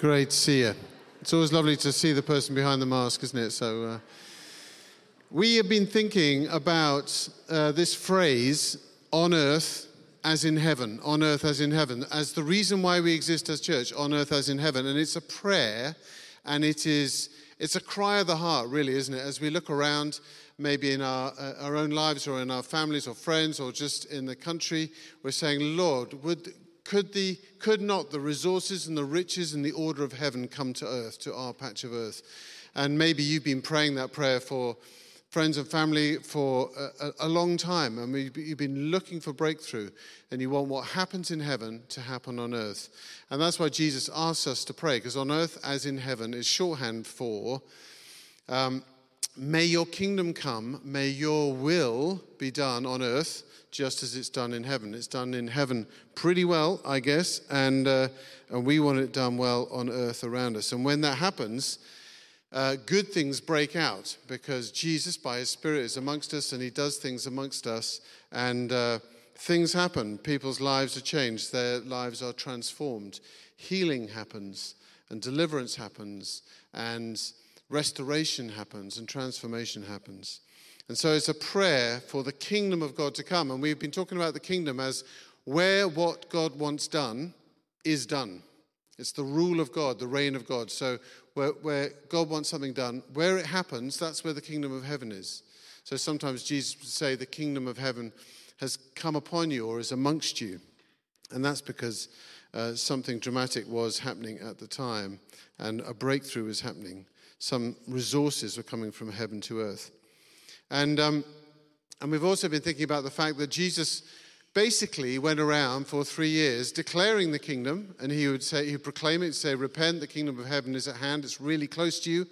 Great to see you. It's always lovely to see the person behind the mask, isn't it? So, uh, we have been thinking about uh, this phrase, on earth as in heaven, on earth as in heaven, as the reason why we exist as church, on earth as in heaven. And it's a prayer and it is it's a cry of the heart, really, isn't it? As we look around, maybe in our, uh, our own lives or in our families or friends or just in the country, we're saying, Lord, would, could, the, could not the resources and the riches and the order of heaven come to earth, to our patch of earth? And maybe you've been praying that prayer for friends and family for a, a, long time, and you've been looking for breakthrough, and you want what happens in heaven to happen on earth. And that's why Jesus asks us to pray, because on earth as in heaven is shorthand for um, may your kingdom come, may your will be done on earth just as it's done in heaven. It's done in heaven pretty well, I guess, and, uh, and we want it done well on earth around us. And when that happens, uh, good things break out because Jesus, by his Spirit, is amongst us and he does things amongst us, and uh, things happen. People's lives are changed, their lives are transformed. Healing happens, and deliverance happens, and restoration happens, and transformation happens. And so it's a prayer for the kingdom of God to come. And we've been talking about the kingdom as where what God wants done is done. It's the rule of God, the reign of God. So where, where God wants something done, where it happens, that's where the kingdom of heaven is. So sometimes Jesus would say the kingdom of heaven has come upon you or is amongst you. And that's because uh, something dramatic was happening at the time and a breakthrough was happening. Some resources were coming from heaven to earth. And, um, and we've also been thinking about the fact that Jesus basically went around for three years declaring the kingdom, and he would say, he would proclaim it, say, Repent, the kingdom of heaven is at hand, it's really close to you.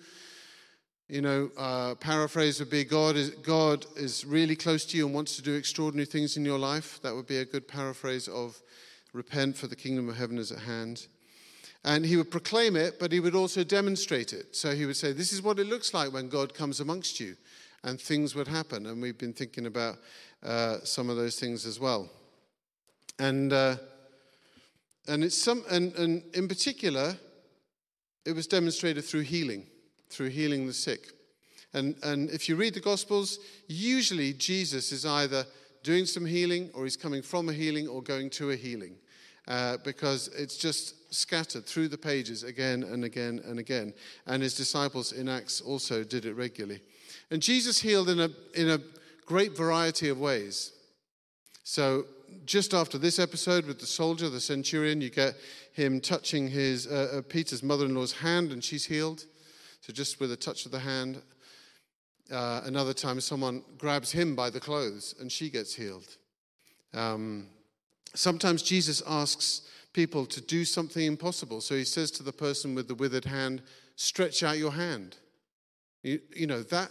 You know, uh, paraphrase would be God is, God is really close to you and wants to do extraordinary things in your life. That would be a good paraphrase of repent, for the kingdom of heaven is at hand. And he would proclaim it, but he would also demonstrate it. So he would say, This is what it looks like when God comes amongst you and things would happen. And we've been thinking about uh, some of those things as well. And, uh, and, it's some, and, and in particular, it was demonstrated through healing, through healing the sick. And, and if you read the Gospels, usually Jesus is either doing some healing or he's coming from a healing or going to a healing. Uh, because it's just scattered through the pages again and again and again. And his disciples in Acts also did it regularly. And Jesus healed in a, in a great variety of ways. So, just after this episode with the soldier, the centurion, you get him touching his uh, uh, Peter's mother-in-law's hand, and she's healed. So, just with a touch of the hand. Uh, another time, someone grabs him by the clothes, and she gets healed. Um, sometimes Jesus asks people to do something impossible. So he says to the person with the withered hand, "Stretch out your hand." You, you know, that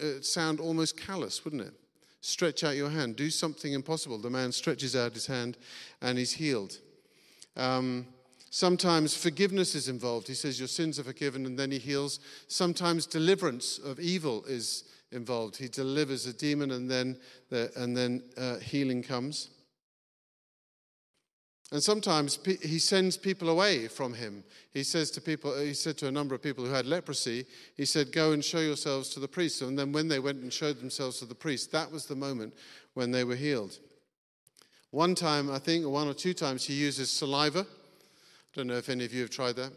uh, sound almost callous, wouldn't it? Stretch out your hand, do something impossible. The man stretches out his hand and he's healed. Um, sometimes forgiveness is involved. He says, Your sins are forgiven, and then he heals. Sometimes deliverance of evil is involved. He delivers a demon, and then, the, and then uh, healing comes. And sometimes he sends people away from him. He says to people, he said to a number of people who had leprosy, he said, Go and show yourselves to the priest. And then when they went and showed themselves to the priest, that was the moment when they were healed. One time, I think, one or two times, he uses saliva. I don't know if any of you have tried that.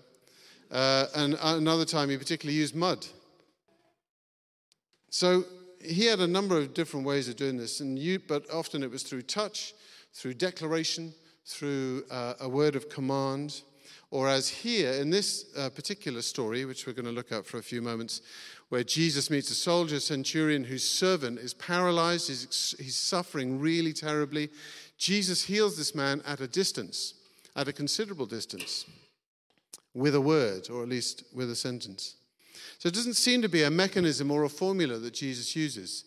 Uh, and another time, he particularly used mud. So he had a number of different ways of doing this, and you, but often it was through touch, through declaration through uh, a word of command, or as here in this uh, particular story, which we're going to look at for a few moments, where Jesus meets a soldier centurion whose servant is paralyzed, he's, he's suffering really terribly. Jesus heals this man at a distance, at a considerable distance, with a word, or at least with a sentence. So it doesn't seem to be a mechanism or a formula that Jesus uses.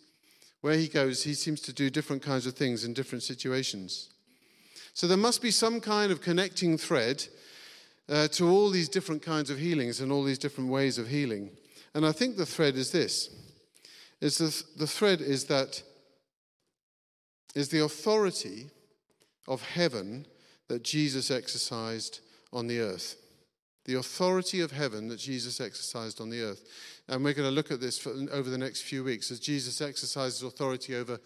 Where he goes, he seems to do different kinds of things in different situations. So there must be some kind of connecting thread uh, to all these different kinds of healings and all these different ways of healing. And I think the thread is this. Is the, the thread is that is the authority of heaven that Jesus exercised on the earth. the authority of heaven that Jesus exercised on the earth. And we're going to look at this for, over the next few weeks as Jesus exercises authority over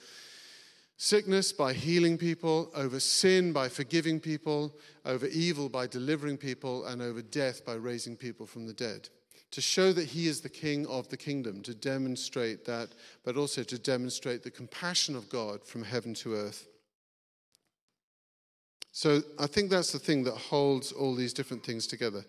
sickness by healing people, over sin by forgiving people, over evil by delivering people, and over death by raising people from the dead. To show that he is the king of the kingdom, to demonstrate that, but also to demonstrate the compassion of God from heaven to earth. So I think that's the thing that holds all these different things together.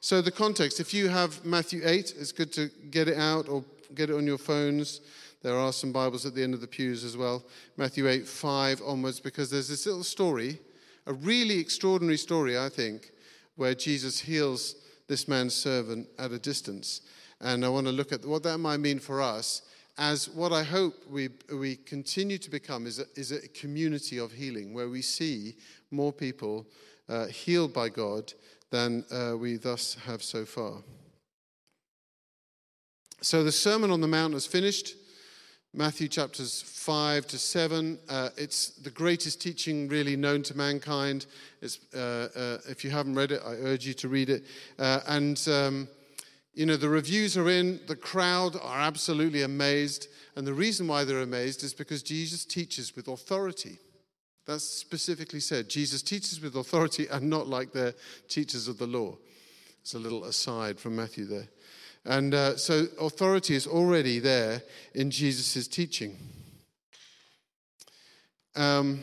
So the context, if you have Matthew 8, it's good to get it out or get it on your phones. There are some Bibles at the end of the pews as well. Matthew 8, 5 onwards, because there's this little story, a really extraordinary story, I think, where Jesus heals this man's servant at a distance. And I want to look at what that might mean for us as what I hope we, we continue to become is a, is a community of healing where we see more people uh, healed by God than uh, we thus have so far. So the Sermon on the Mount is finished. Matthew chapters 5 to 7. Uh, it's the greatest teaching really known to mankind. Uh, uh, if you haven't read it, I urge you to read it. Uh, and, um, you know, the reviews are in, the crowd are absolutely amazed. And the reason why they're amazed is because Jesus teaches with authority. That's specifically said. Jesus teaches with authority and not like the teachers of the law. It's a little aside from Matthew there. And uh, so authority is already there in Jesus' teaching. Um,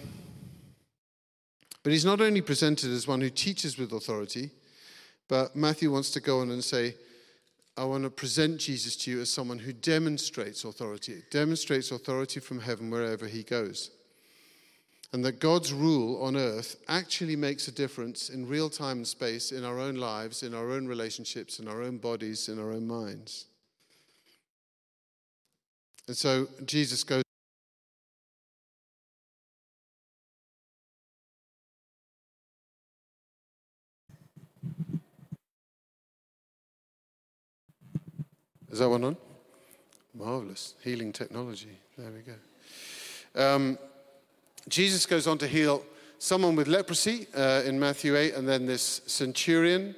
but he's not only presented as one who teaches with authority, but Matthew wants to go on and say, I want to present Jesus to you as someone who demonstrates authority, demonstrates authority from heaven wherever he goes and that God's rule on earth actually makes a difference in real time and space in our own lives, in our own relationships, in our own bodies, in our own minds. And so Jesus goes. Is that one on? Marvelous. Healing technology. There we go. Um, Jesus goes on to heal someone with leprosy uh, in Matthew 8, and then this centurion,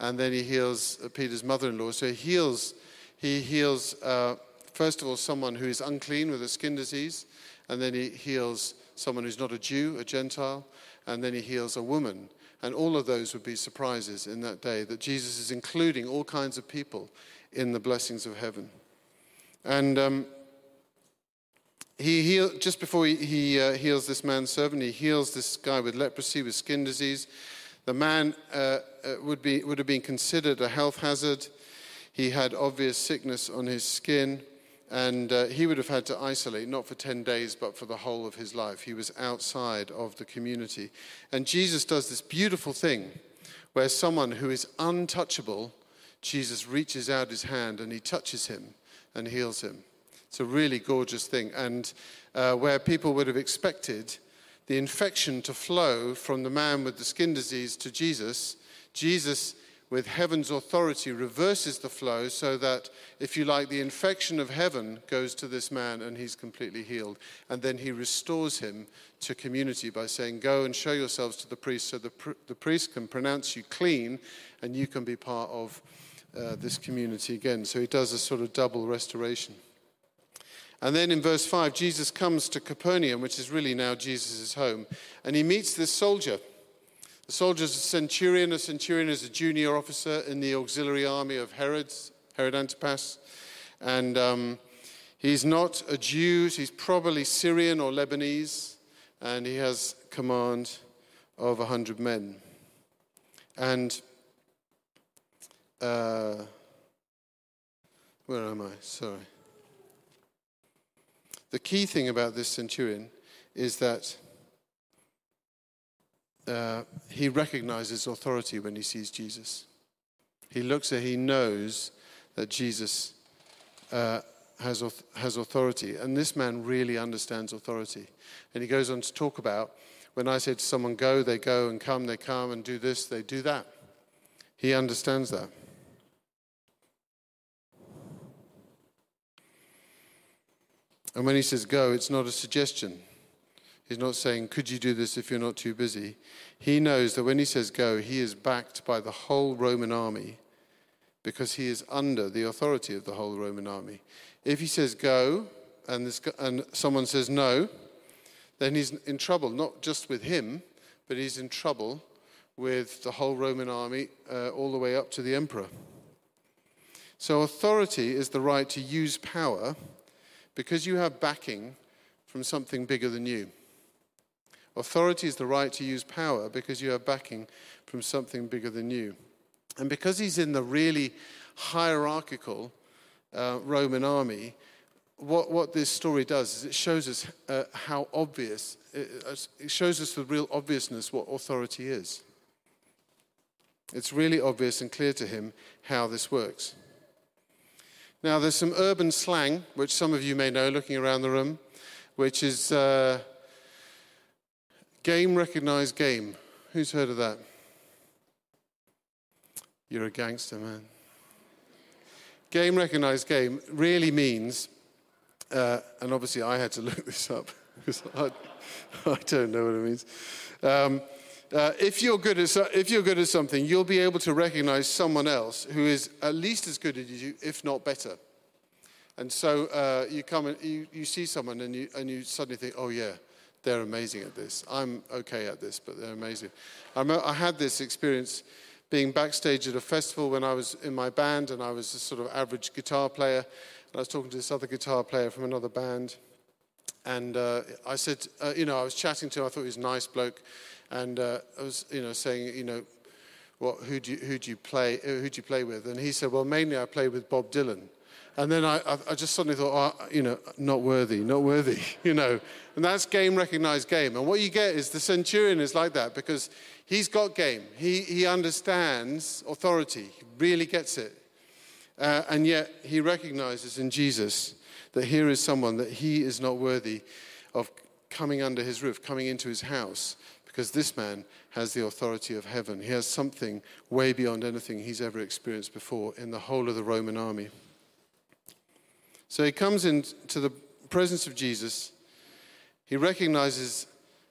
and then he heals uh, Peter's mother in law. So he heals, he heals uh, first of all, someone who is unclean with a skin disease, and then he heals someone who's not a Jew, a Gentile, and then he heals a woman. And all of those would be surprises in that day that Jesus is including all kinds of people in the blessings of heaven. And um, he heal, just before he, he uh, heals this man's servant, he heals this guy with leprosy, with skin disease. The man uh, uh, would, be, would have been considered a health hazard. He had obvious sickness on his skin, and uh, he would have had to isolate, not for 10 days, but for the whole of his life. He was outside of the community. And Jesus does this beautiful thing where someone who is untouchable, Jesus reaches out his hand and he touches him and heals him. It's a really gorgeous thing. And uh, where people would have expected the infection to flow from the man with the skin disease to Jesus, Jesus, with heaven's authority, reverses the flow so that, if you like, the infection of heaven goes to this man and he's completely healed. And then he restores him to community by saying, Go and show yourselves to the priest so the, pr- the priest can pronounce you clean and you can be part of uh, this community again. So he does a sort of double restoration. And then in verse 5, Jesus comes to Capernaum, which is really now Jesus' home, and he meets this soldier. The soldier is a centurion. A centurion is a junior officer in the auxiliary army of Herod, Herod Antipas. And um, he's not a Jew, he's probably Syrian or Lebanese, and he has command of 100 men. And uh, where am I? Sorry. The key thing about this centurion is that uh, he recognizes authority when he sees Jesus. He looks at, he knows that Jesus uh, has, has authority. And this man really understands authority. And he goes on to talk about when I say to someone, go, they go, and come, they come, and do this, they do that. He understands that. And when he says go, it's not a suggestion. He's not saying, Could you do this if you're not too busy? He knows that when he says go, he is backed by the whole Roman army because he is under the authority of the whole Roman army. If he says go and, this, and someone says no, then he's in trouble, not just with him, but he's in trouble with the whole Roman army uh, all the way up to the emperor. So, authority is the right to use power because you have backing from something bigger than you. Authority is the right to use power because you have backing from something bigger than you. And because he's in the really hierarchical uh, Roman army, what, what this story does is it shows us uh, how obvious, it, it shows us with real obviousness what authority is. It's really obvious and clear to him how this works. Now, there's some urban slang, which some of you may know looking around the room, which is uh, game recognized game. Who's heard of that? You're a gangster, man. Game recognized game really means, uh, and obviously I had to look this up because I, I, don't know what it means. Um, uh, if, you're good at, if you're good at something, you'll be able to recognize someone else who is at least as good as you, if not better. And so uh, you come and you, you see someone and you, and you suddenly think, oh, yeah, they're amazing at this. I'm okay at this, but they're amazing. I, I had this experience being backstage at a festival when I was in my band and I was a sort of average guitar player. And I was talking to this other guitar player from another band. And uh, I said, uh, you know, I was chatting to him. I thought he was a nice bloke. And uh, I was, you know, saying, you know, what, who do you, who do you play, uh, who do you play with? And he said, well, mainly I play with Bob Dylan. And then I, I just suddenly thought, oh, you know, not worthy, not worthy, you know. And that's game recognized game. And what you get is the centurion is like that because he's got game. He, he understands authority, he really gets it. Uh, and yet he recognizes in Jesus that here is someone that he is not worthy of coming under his roof, coming into his house because this man has the authority of heaven. He has something way beyond anything he's ever experienced before in the whole of the Roman army. So he comes into the presence of Jesus. He recognizes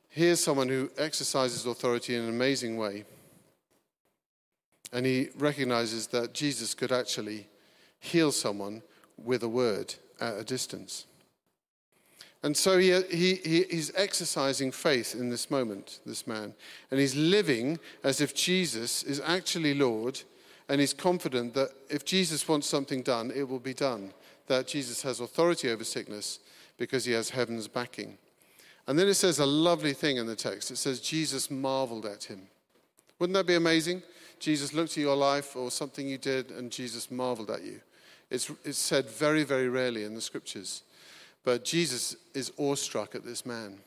here's someone who exercises authority in an amazing way. And he recognizes that Jesus could actually heal someone with a word at a distance. And so he, he, he's exercising faith in this moment, this man. And he's living as if Jesus is actually Lord. And he's confident that if Jesus wants something done, it will be done. That Jesus has authority over sickness because he has heaven's backing. And then it says a lovely thing in the text. It says, Jesus marveled at him. Wouldn't that be amazing? Jesus looked at your life or something you did, and Jesus marveled at you. It's, it's said very, very rarely in the scriptures. But Jesus is awestruck at this man.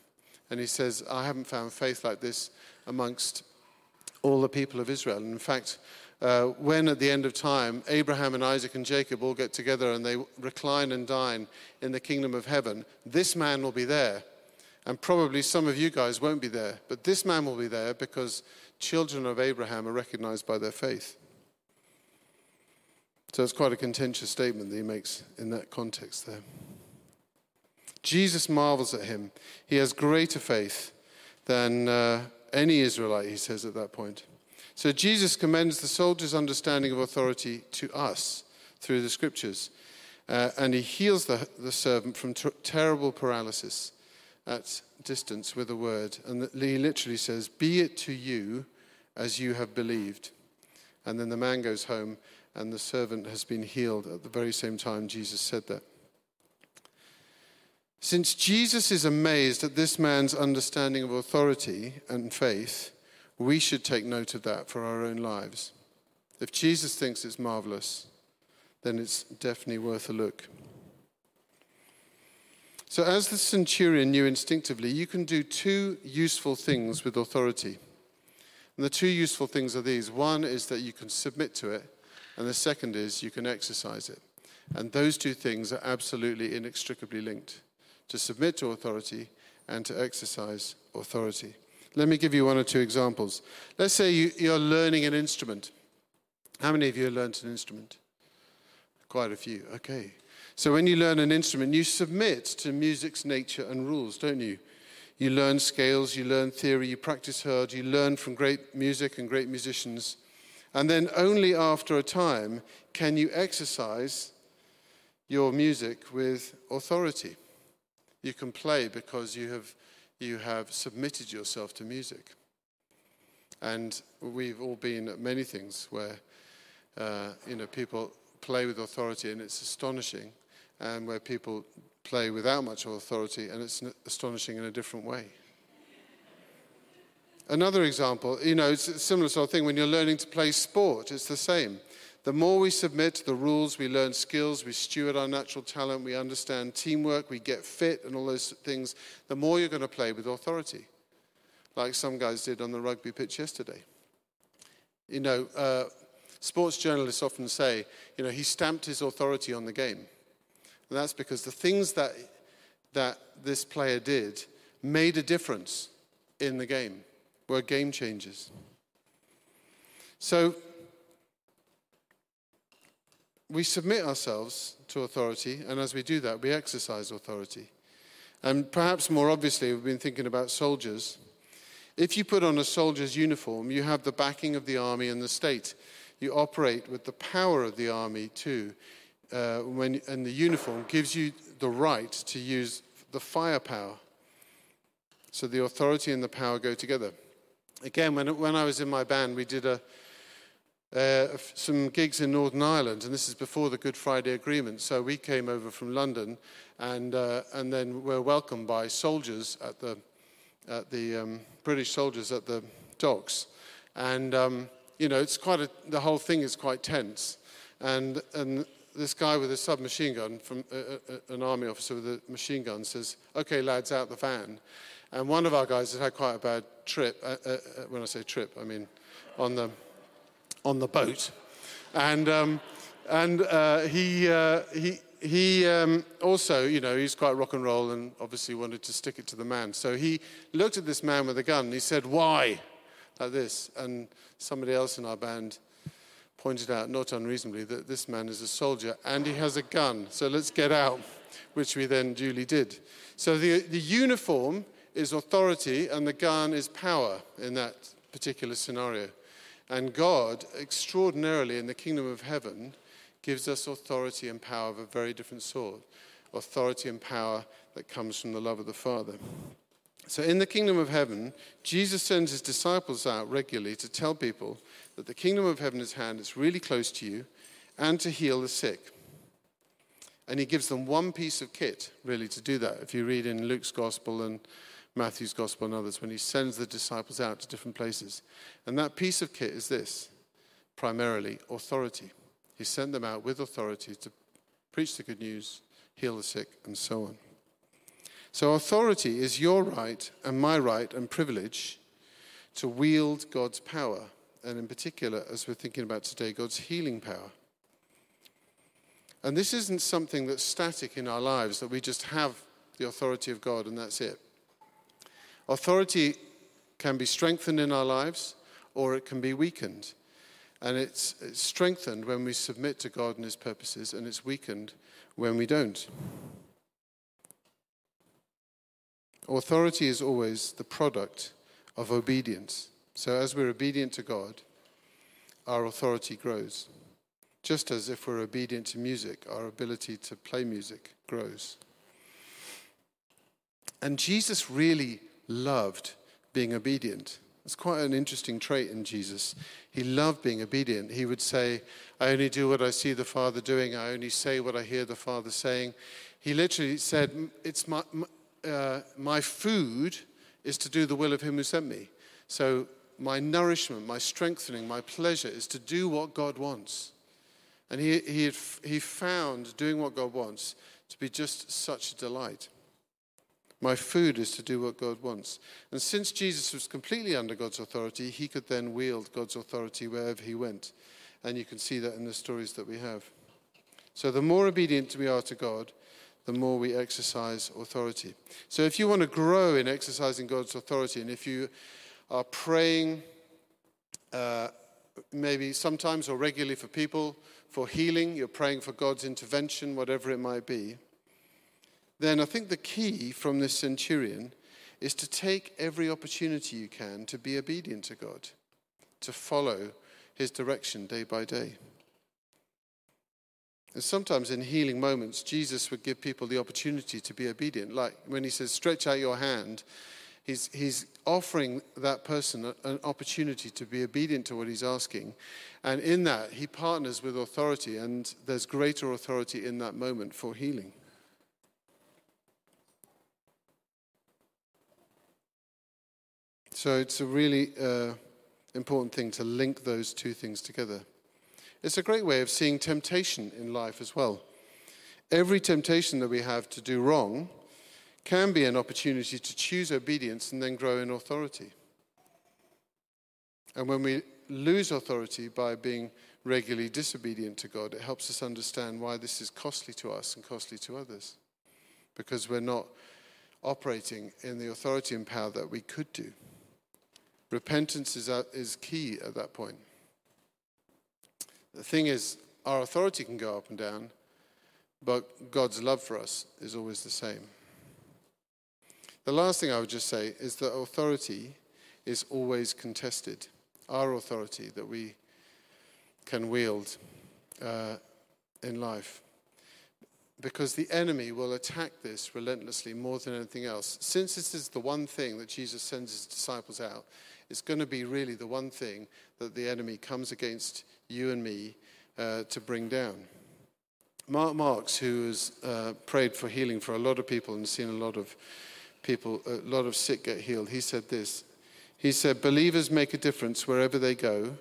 And he says, I haven't found faith like this amongst all the people of Israel. And in fact, uh, when at the end of time, Abraham and Isaac and Jacob all get together and they recline and dine in the kingdom of heaven, this man will be there. And probably some of you guys won't be there, but this man will be there because children of Abraham are recognized by their faith. So it's quite a contentious statement that he makes in that context there. Jesus marvels at him. He has greater faith than uh, any Israelite, he says at that point. So Jesus commends the soldier's understanding of authority to us through the scriptures. Uh, and he heals the, the servant from ter- terrible paralysis at distance with a word. And he literally says, Be it to you as you have believed. And then the man goes home, and the servant has been healed at the very same time Jesus said that. Since Jesus is amazed at this man's understanding of authority and faith, we should take note of that for our own lives. If Jesus thinks it's marvelous, then it's definitely worth a look. So, as the centurion knew instinctively, you can do two useful things with authority. And the two useful things are these one is that you can submit to it, and the second is you can exercise it. And those two things are absolutely inextricably linked to submit to authority and to exercise authority. Let me give you one or two examples. Let's say you, are learning an instrument. How many of you have learned an instrument? Quite a few. Okay. So when you learn an instrument, you submit to music's nature and rules, don't you? You learn scales, you learn theory, you practice hard, you learn from great music and great musicians. And then only after a time can you exercise your music with authority. You can play because you have, you have submitted yourself to music. And we've all been at many things where, uh, you know, people play with authority and it's astonishing, and where people play without much authority and it's astonishing in a different way. Another example, you know, it's a similar sort of thing when you're learning to play sport, it's the same. The more we submit to the rules, we learn skills, we steward our natural talent, we understand teamwork, we get fit and all those things, the more you're going to play with authority like some guys did on the rugby pitch yesterday. You know, uh, sports journalists often say, you know, he stamped his authority on the game. And that's because the things that, that this player did made a difference in the game, were game changers. So we submit ourselves to authority, and as we do that, we exercise authority. And perhaps more obviously, we've been thinking about soldiers. If you put on a soldier's uniform, you have the backing of the army and the state. You operate with the power of the army too. Uh, when, and the uniform gives you the right to use the firepower. So the authority and the power go together. Again, when, when I was in my band, we did a, uh, some gigs in Northern Ireland, and this is before the Good Friday Agreement. So we came over from London, and, uh, and then were welcomed by soldiers at the at the um, British soldiers at the docks. And, um, you know, it's quite a, the whole thing is quite tense. And, and this guy with a submachine gun, from uh, uh, an army officer with a machine gun, says, okay, lads, out the van. And one of our guys had had quite a bad trip. Uh, uh, uh when I say trip, I mean on the, on the boat. And, um, and uh, he, he, he um, also, you know, he's quite rock and roll and obviously wanted to stick it to the man. So he looked at this man with a gun and he said, Why? Like this. And somebody else in our band pointed out, not unreasonably, that this man is a soldier and he has a gun. So let's get out, which we then duly did. So the, the uniform is authority and the gun is power in that particular scenario. And God, extraordinarily in the kingdom of heaven, gives us authority and power of a very different sort authority and power that comes from the love of the Father. So, in the kingdom of heaven, Jesus sends his disciples out regularly to tell people that the kingdom of heaven is hand, it's really close to you, and to heal the sick. And he gives them one piece of kit, really, to do that. If you read in Luke's gospel and Matthew's gospel and others, when he sends the disciples out to different places. And that piece of kit is this primarily authority. He sent them out with authority to preach the good news, heal the sick, and so on. So, authority is your right and my right and privilege to wield God's power, and in particular, as we're thinking about today, God's healing power. And this isn't something that's static in our lives, that we just have the authority of God and that's it. Authority can be strengthened in our lives or it can be weakened. And it's, it's strengthened when we submit to God and His purposes, and it's weakened when we don't. Authority is always the product of obedience. So, as we're obedient to God, our authority grows. Just as if we're obedient to music, our ability to play music grows. And Jesus really loved being obedient. It's quite an interesting trait in Jesus. He loved being obedient. He would say, I only do what I see the Father doing, I only say what I hear the Father saying. He literally said, It's my, uh, my food is to do the will of Him who sent me. So, my nourishment, my strengthening, my pleasure is to do what God wants. And he, he, had, he found doing what God wants to be just such a delight. My food is to do what God wants. And since Jesus was completely under God's authority, he could then wield God's authority wherever he went. And you can see that in the stories that we have. So the more obedient we are to God, the more we exercise authority. So if you want to grow in exercising God's authority, and if you are praying uh, maybe sometimes or regularly for people for healing, you're praying for God's intervention, whatever it might be then I think the key from this centurion is to take every opportunity you can to be obedient to God, to follow His direction day by day. And sometimes in healing moments, Jesus would give people the opportunity to be obedient. Like when He says, stretch out your hand, He's, he's offering that person an opportunity to be obedient to what he's asking. And in that, he partners with authority, and there's greater authority in that moment for healing. So it's a really uh, important thing to link those two things together. It's a great way of seeing temptation in life as well. Every temptation that we have to do wrong can be an opportunity to choose obedience and then grow in authority. And when we lose authority by being regularly disobedient to God, it helps us understand why this is costly to us and costly to others. Because we're not operating in the authority and power that we could do. Repentance is, at, is key at that point. The thing is, our authority can go up and down, but God's love for us is always the same. The last thing I would just say is that authority is always contested. Our authority that we can wield uh, in life. Because the enemy will attack this relentlessly more than anything else. Since this is the one thing that Jesus sends his disciples out, it's going to be really the one thing that the enemy comes against you and me uh, to bring down. Mark Marx, who has uh, prayed for healing for a lot of people and seen a lot of people, a lot of sick get healed, he said this. He said, Believers make a difference wherever they go,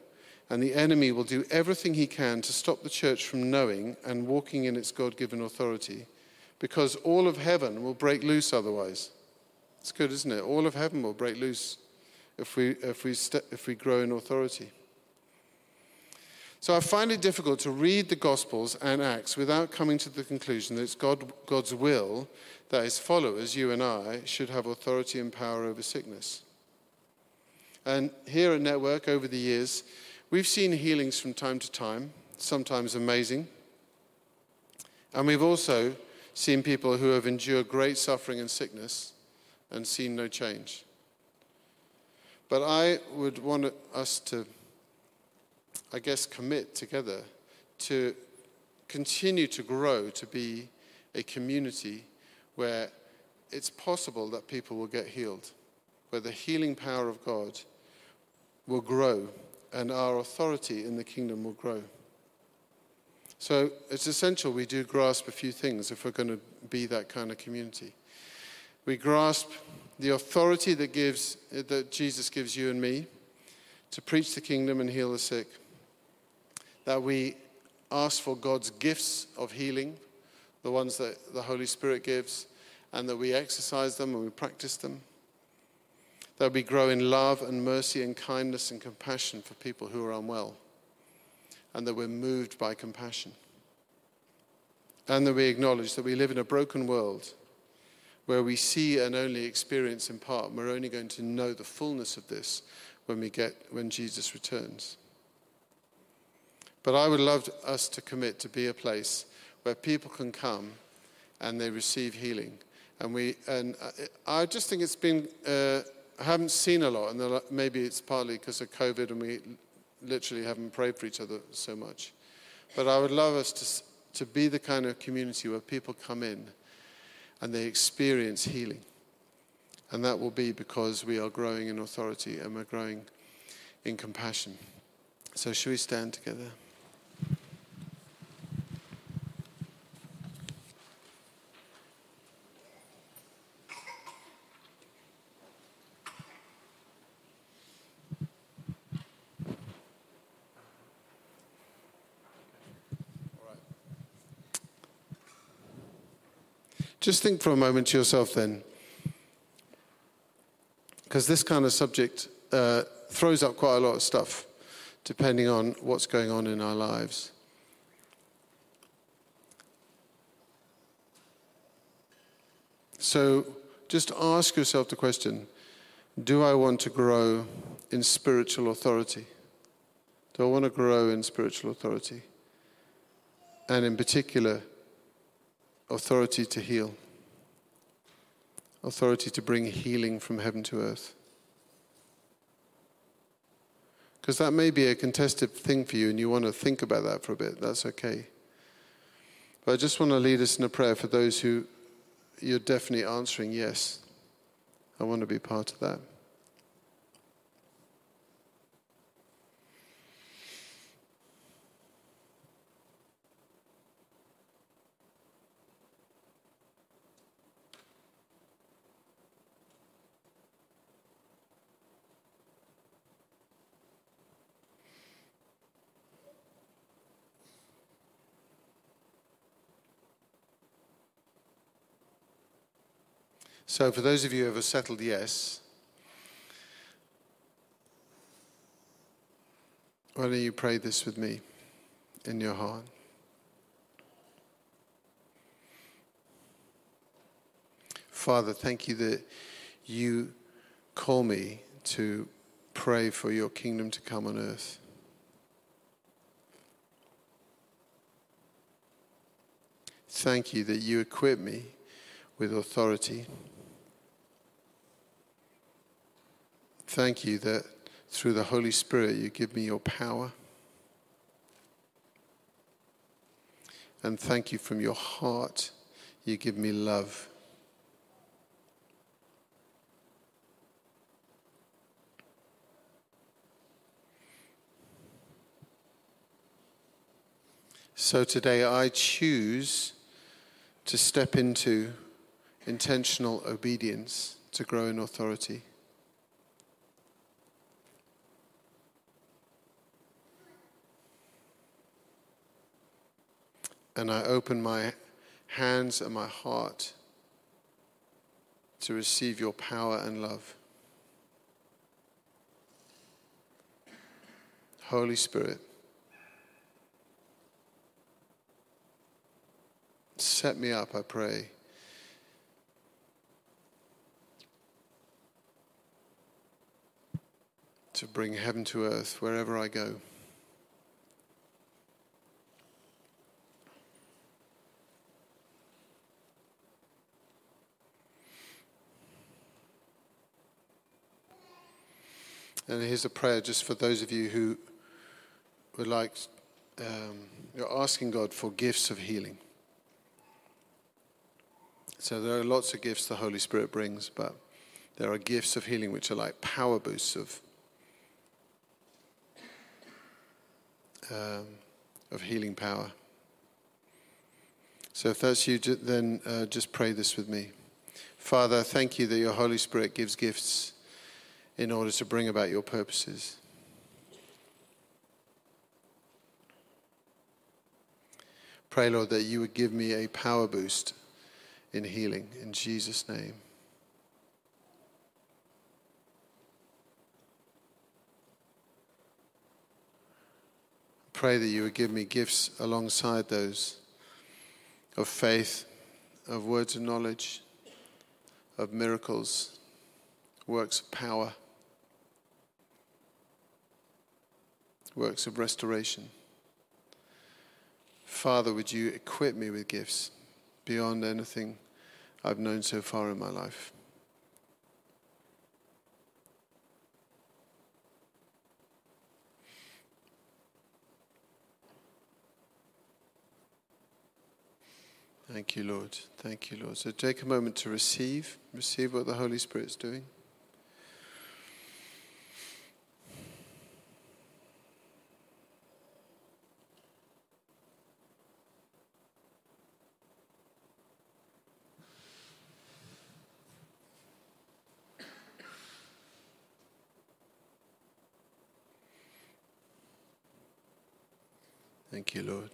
and the enemy will do everything he can to stop the church from knowing and walking in its God given authority, because all of heaven will break loose otherwise. It's good, isn't it? All of heaven will break loose if we, if we, st- if we grow in authority. So I find it difficult to read the Gospels and Acts without coming to the conclusion that it's God, God's will that his followers, you and I, should have authority and power over sickness. And here at Network, over the years, we've seen healings from time to time, sometimes amazing. And we've also seen people who have endured great suffering and sickness and seen no change. But I would want us to, I guess, commit together to continue to grow to be a community where it's possible that people will get healed, where the healing power of God will grow and our authority in the kingdom will grow. So it's essential we do grasp a few things if we're going to be that kind of community. We grasp the authority that, gives, eh, that Jesus gives you and me to preach the kingdom and heal the sick. That we ask for God's gifts of healing, the ones that the Holy Spirit gives, and that we exercise them and we practice them. That we grow in love and mercy and kindness and compassion for people who are unwell. And that we're moved by compassion. And that we acknowledge that we live in a broken world where we see and only experience in part. We're only going to know the fullness of this when we get when Jesus returns. But I would love us to commit to be a place where people can come and they receive healing. And we and I just think it's been uh, I haven't seen a lot, and maybe it's partly because of COVID and we literally haven't prayed for each other so much. But I would love us to to be the kind of community where people come in and they experience healing. And that will be because we are growing in authority and we're growing in compassion. So, should we stand together? Just think for a moment to yourself then, because this kind of subject uh, throws up quite a lot of stuff depending on what's going on in our lives. So just ask yourself the question Do I want to grow in spiritual authority? Do I want to grow in spiritual authority? And in particular, authority to heal. authority to bring healing from heaven to earth. Because that may be a contested thing for you and you want to think about that for a bit. That's okay. But I just want to lead us in a prayer for those who you're definitely answering yes. I want to be part of that. So, for those of you who have settled yes, why don't you pray this with me in your heart? Father, thank you that you call me to pray for your kingdom to come on earth. Thank you that you equip me with authority. Thank you that through the Holy Spirit you give me your power. And thank you from your heart you give me love. So today I choose to step into intentional obedience to grow in authority. And I open my hands and my heart to receive your power and love. Holy Spirit, set me up, I pray. To bring heaven to earth wherever I go. And here's a prayer just for those of you who would like, um, you're asking God for gifts of healing. So there are lots of gifts the Holy Spirit brings, but there are gifts of healing which are like power boosts of, um, of healing power. So if that's you, then uh, just pray this with me. Father, thank you that your Holy Spirit gives gifts in order to bring about your purposes. Pray, Lord, that you would give me a power boost in healing in Jesus' name. Pray that you would give me gifts alongside those of faith, of words of knowledge, of miracles, works of power. Works of restoration. Father, would you equip me with gifts beyond anything I've known so far in my life? Thank you, Lord. Thank you, Lord. So take a moment to receive, receive what the Holy Spirit's doing. Thank you, Lord.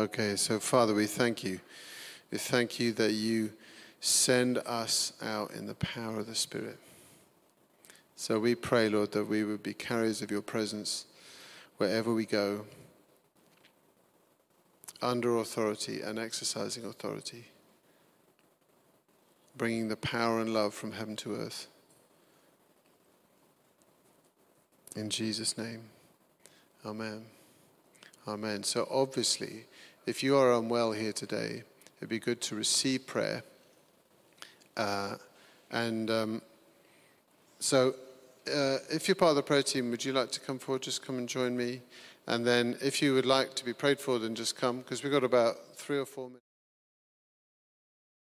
Okay, so Father, we thank you. We thank you that you send us out in the power of the Spirit. So we pray, Lord, that we would be carriers of your presence wherever we go. under authority and exercising authority, bringing the power and love from heaven to earth. In Jesus' name, Amen. Amen. So, obviously, if you are unwell here today, it'd be good to receive prayer. Uh, and um, so, uh, if you're part of the prayer team, would you like to come forward? Just come and join me. And then, if you would like to be prayed for, then just come, because we've got about three or four minutes.